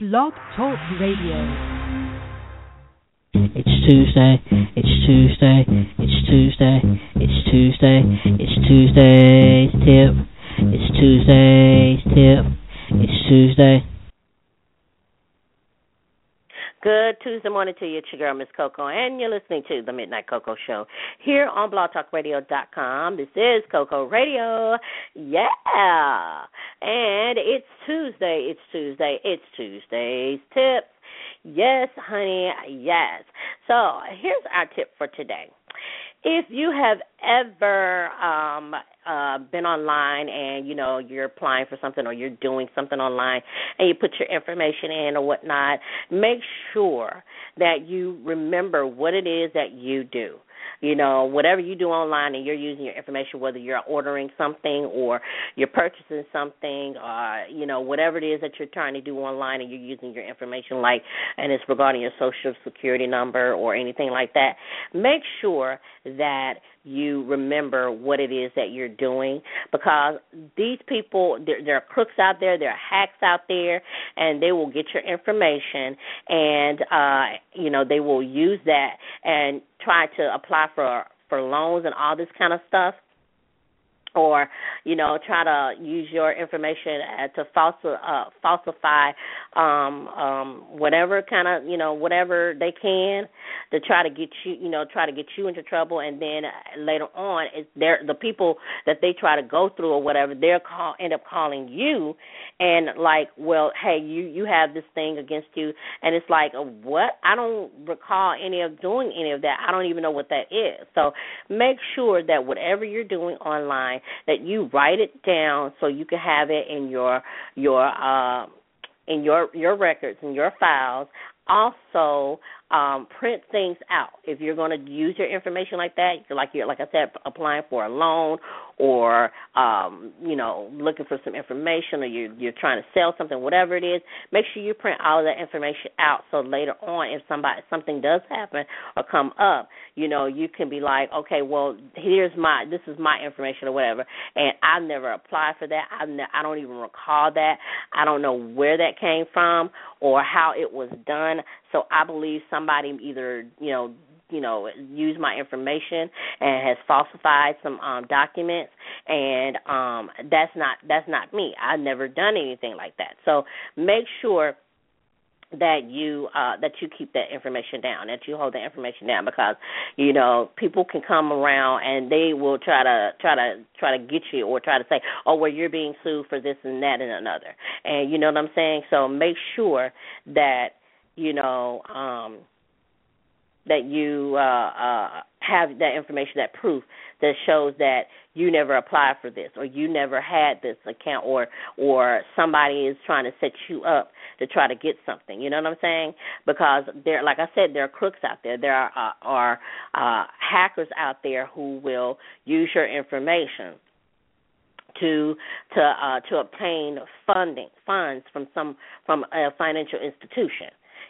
Blog Talk Radio. It's Tuesday, it's Tuesday, it's Tuesday, it's Tuesday, it's Tuesday's tip, it's Tuesday's tip, it's Tuesday. Good Tuesday morning to you. It's your girl, Miss Koko, and you're listening to the Midnight Koko Show here on blogtalkradio.com. This is Koko Radio. Yeah. And it's Tuesday. It's Tuesday. It's Tuesday's tips. Yes, honey. Yes. So here's our tip for today. If you have ever um uh been online and you know you're applying for something or you're doing something online and you put your information in or whatnot, make sure that you remember what it is that you do you know, whatever you do online and you're using your information, whether you're ordering something or you're purchasing something, or you know, whatever it is that you're trying to do online and you're using your information, like, and it's regarding your social security number or anything like that, make sure that you remember what it is that you're doing because these people there, there are crooks out there there are hacks out there and they will get your information and uh you know they will use that and try to apply for for loans and all this kind of stuff or you know try to use your information to falsi- uh, falsify um um whatever kind of you know whatever they can to try to get you you know try to get you into trouble. And then later on it's they're the people that they try to go through or whatever they're call end up calling you and like well hey you you have this thing against you. And it's like what? I don't recall any of doing any of that. I don't even know what that is. So make sure that whatever you're doing online that you write it down so you can have it in your your uh in your your records and your files. Also um, print things out. If you're going to use your information like that, like you're like I said, applying for a loan or um, you know looking for some information or you're you're trying to sell something, whatever it is, make sure you print all of that information out so later on, if somebody something does happen or come up, you know you can be like, okay, well here's my this is my information or whatever, and I never applied for that. I ne- I don't even recall that. I don't know where that came from or how it was done. So I believe somebody either you know you know used my information and has falsified some um documents and um that's not that's not me. I've never done anything like that. So make sure that you uh that you keep that information down that you hold the information down because you know people can come around and they will try to try to try to get you or try to say oh well you're being sued for this and that and another. And you know what i'm saying? So make sure that you know um that you uh, uh, have that information, that proof that shows that you never applied for this or you never had this account or or somebody is trying to set you up to try to get something. You know what I'm saying? Because there, like I said, there are crooks out there. There are uh, are uh, hackers out there who will use your information to to uh to obtain funding funds from some from a financial institution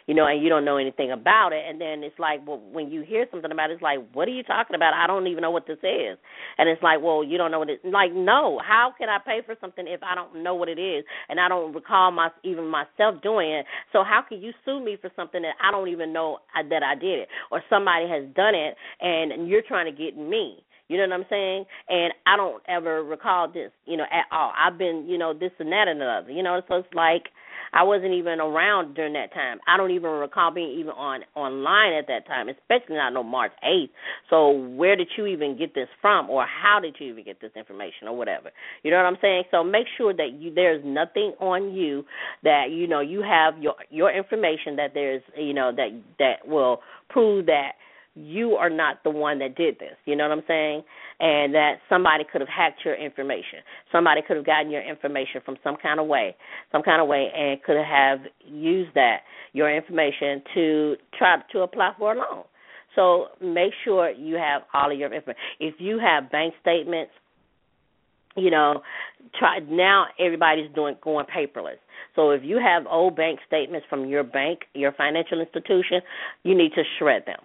you know, and you don't know anything about it. And then it's like, well, when you hear something about it, it's like, what are you talking about? I don't even know what this is. And it's like, well, you don't know what it. Like, no, how can I pay for something if I don't know what it is and I don't recall my even myself doing it? So how can you sue me for something that I don't even know uh, that I did it, or somebody has done it and you're trying to get me? You know what I'm saying? And I don't ever recall this, you know, at all. I've been, you know, this and that and another. You know, so it's like I wasn't even around during that time. I don't even recall being even on online at that time, especially not on March eighth. So where did you even get this from, or how did you even get this information, or whatever? You know what I'm saying? So make sure that you there's nothing on you that you know you have your your information that there's you know that that will prove that you are not the one that did this. You know what I'm saying? And that somebody could have hacked your information. Somebody could have gotten your information from some kind of way, some kind of way, and could have used that your information to try to apply for a loan. So make sure you have all of your information. If you have bank statements, you know, try now everybody's doing going paperless. So if you have old bank statements from your bank, your financial institution, you need to shred them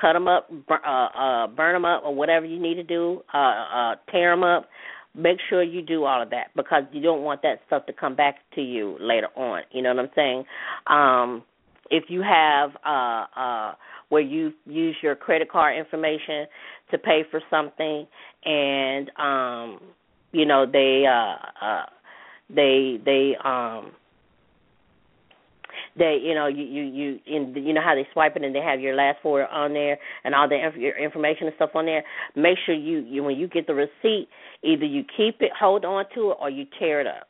cut them up, uh, uh, burn them up, or whatever you need to do, uh, uh, tear them up, make sure you do all of that because you don't want that stuff to come back to you later on. You know what I'm saying? Um, if you have uh, uh, where you use your credit card information to pay for something, and um, you know they uh, uh, they they um they you know you you you in you know how they swipe it and they have your last four on there and all the inf- your information and stuff on there? Make sure you, you when you get the receipt either you keep it hold on to it or you tear it up.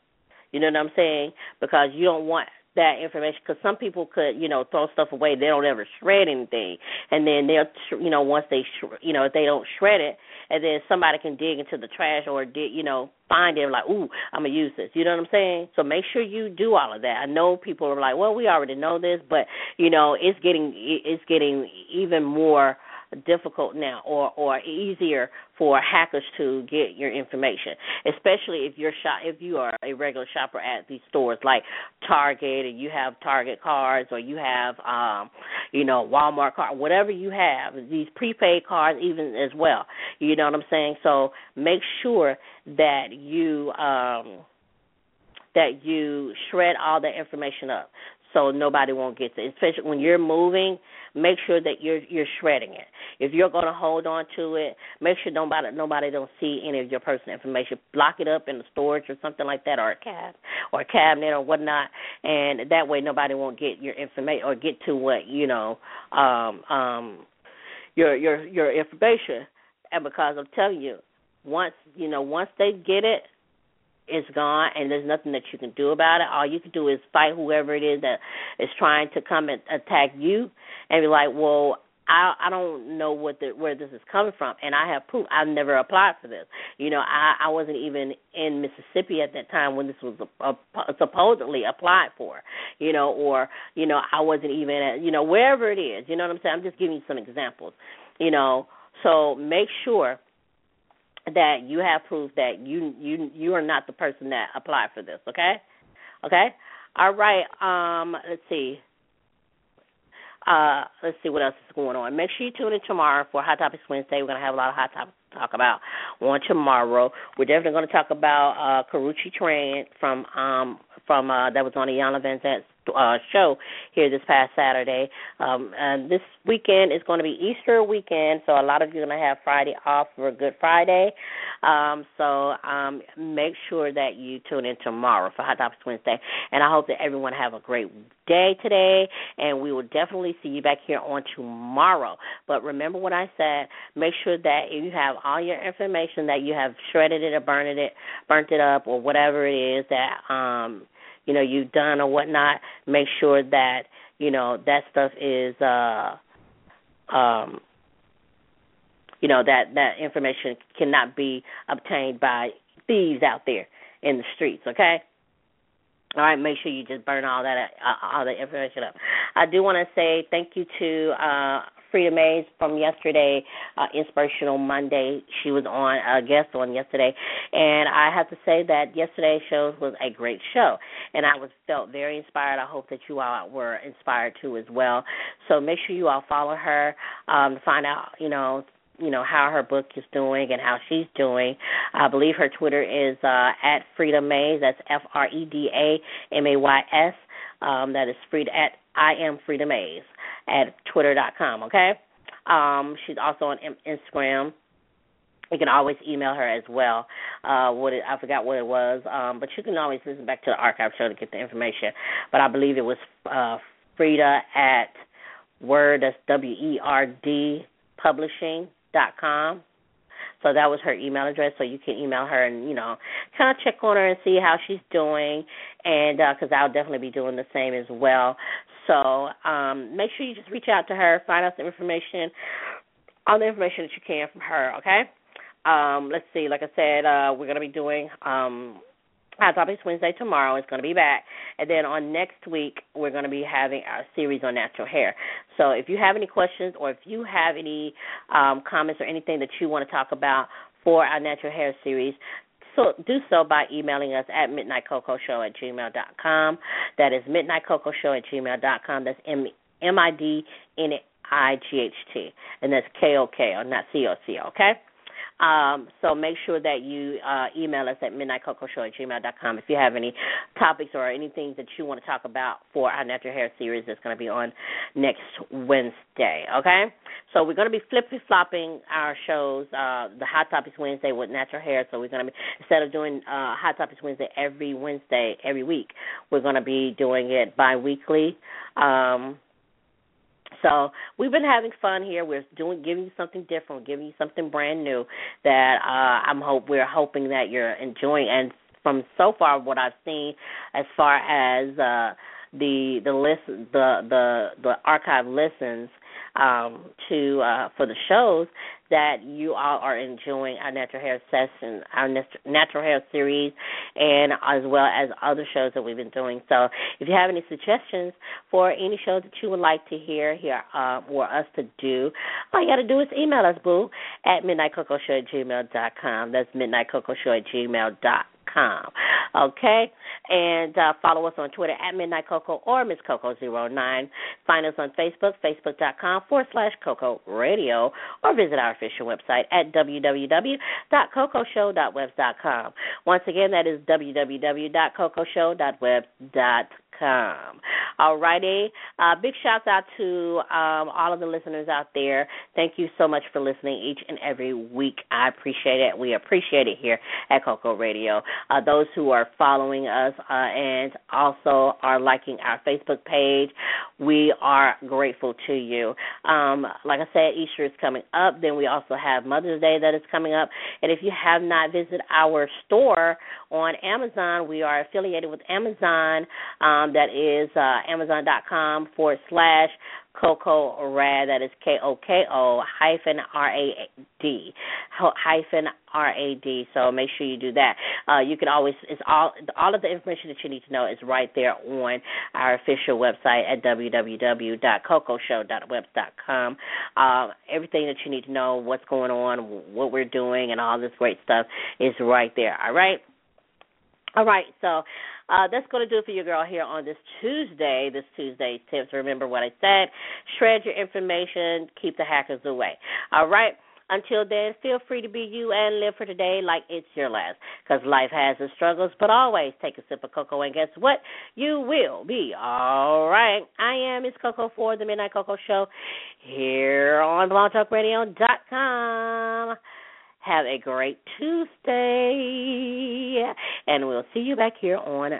You know what i'm saying? Because you don't want that information because some people could you know throw stuff away. They don't ever shred anything. And then they'll you know once they sh- you know if they don't shred it and then somebody can dig into the trash or dig you know find it like ooh i'm gonna use this. You know what i'm saying? So make sure you do all of that. I know people are like well we already know this but you know it's getting it's getting even more difficult now or or easier for hackers to get your information especially if you're shop if you are a regular shopper at these stores like target and you have target cards or you have um you know walmart card whatever you have these prepaid cards even as well. You know what i'm saying? So make sure that you um that you shred all that information up so nobody won't get it. Especially when you're moving, make sure that you're you're shredding it. If you're going to hold on to it, make sure nobody nobody don't see any of your personal information. Lock it up in the storage or something like that, or a cab or a cabinet or whatnot, and that way nobody won't get your information or get to what you know um um your your your information. And because I'm telling you, once you know once they get it it's gone and there's nothing that you can do about it. All you can do is fight whoever it is that is trying to come and attack you and be like, Well, I I don't know what the where this is coming from and I have proof. I've never applied for this. You know, I I wasn't even in Mississippi at that time when this was a, a, supposedly applied for. You know, or you know, I wasn't even at, you know, wherever it is. You know what I'm saying? I'm just giving you some examples. You know, so make sure that you have proof that you you you are not the person that applied for this. Okay, okay. All right. Um, let's see. Uh, let's see what else is going on. Make sure you tune in tomorrow for Hot Topics Wednesday. We're gonna have a lot of hot topics to talk about on tomorrow. We're definitely gonna talk about uh Karrueche Tran from um from uh that was on Iyanla Vanzant uh, show here this past Saturday. Um, and this weekend is going to be Easter weekend, so a lot of you are going to have Friday off for Good Friday. Um, so um, make sure that you tune in tomorrow for Hot Topics Wednesday. And I hope that everyone have a great day today, and we will definitely see you back here on tomorrow. But remember what I said. Make sure that you have all your information, that you have shredded it or burned it, burnt it up, or whatever it is that um you know you've done or whatnot make sure that you know that stuff is uh um you know that that information cannot be obtained by thieves out there in the streets okay all right, make sure you just burn all that uh, all the information up. I do want to say thank you to uh Freda Mays from yesterday, uh, Inspirational Monday. She was on a guest on yesterday, and I have to say that yesterday's show was a great show, and I was felt very inspired. I hope that you all were inspired too as well. So make sure you all follow her um, find out, you know, you know how her book is doing and how she's doing. I believe her Twitter is uh, at Freda Mays. That's F R E D A M A Y S. Um, that is Freda at I am Freda Mays at twitter.com, okay? Um, she's also on Instagram. You can always email her as well. Uh, what it, I forgot what it was, um, but you can always listen back to the archive show to get the information. But I believe it was uh, Freda at Werd, that's W E R D Publishing dot com. So that was her email address. So you can email her and you know kind of check on her and see how she's doing, and because uh, I'll definitely be doing the same as well. So um, make sure you just reach out to her, find out some information, all the information that you can from her. Okay. Um, let's see. Like I said, uh, we're going to be doing um, Hot Topics Wednesday tomorrow. It's going to be back. And then on next week, we're going to be having our series on natural hair. So if you have any questions or if you have any um, comments or anything that you want to talk about for our natural hair series, so do so by emailing us at midnightkokoshow at gmail dot com. That is midnightkokoshow at gmail dot com. That's M M I D N I G H T, and that's K O K O, not C O C O, Okay. Um, so make sure that you uh, email us at midnightkokoshow at gmail.com if you have any topics or anything that you want to talk about for our natural hair series that's going to be on next Wednesday. Okay, so we're going to be flippy flopping our shows. Uh, the Hot Topics Wednesday with natural hair. So we're going to be instead of doing uh, Hot Topics Wednesday every Wednesday every week, we're going to be doing it bi-weekly. Um, so we've been having fun here. We're doing giving you something different, giving you something brand new that uh I'm hope we're hoping that you're enjoying and from so far what I've seen as far as uh the the list the the the archive listens um, to uh, for the shows that you all are enjoying our natural hair session, our natural hair series, and as well as other shows that we've been doing. So, if you have any suggestions for any shows that you would like to hear here uh, or us to do, all you got to do is email us, boo, at midnightkokoshow at gmail.com. That's midnightkokoshow at gmail.com com. Okay? And uh, follow us on Twitter at Midnight Koko or Miss Coco09. Find us on Facebook, facebook.com forward slash Koko Radio, or visit our official website at www.kokoshow.webs.com. Once again, that is www.kokoshow.webs.com All righty. Uh, big shouts out to um, all of the listeners out there. Thank you so much for listening each and every week. I appreciate it. We appreciate it here at Koko Radio. Uh, those who are following us uh, and also are liking our Facebook page, we are grateful to you. Um, like I said, Easter is coming up. Then we also have Mother's Day that is coming up. And if you have not visited our store on Amazon, we are affiliated with Amazon. Um, um, that is uh, Amazon.com forward slash Koko Rad. That is K O K O hyphen R A D hyphen R A D. So make sure you do that. Uh, you can always it's all all of the information that you need to know is right there on our official website at www.kokoshow.webs.com. Uh, everything that you need to know, what's going on, what we're doing, and all this great stuff is right there. All right. All right, so uh, that's going to do it for you, girl, here on this Tuesday. This Tuesday's tips. Remember what I said. Shred your information. Keep the hackers away. All right. Until then, feel free to be you and live for today like it's your last. Because life has its struggles, but always take a sip of cocoa, and guess what? You will be all right. I am Miss Koko for the Midnight Koko Show here on blogtalkradio.com. Have a great Tuesday. And we'll see you back here on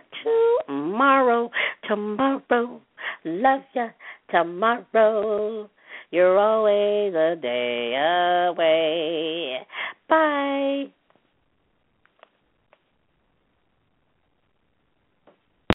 tomorrow. Tomorrow. Love ya. Tomorrow. You're always a day away. Bye.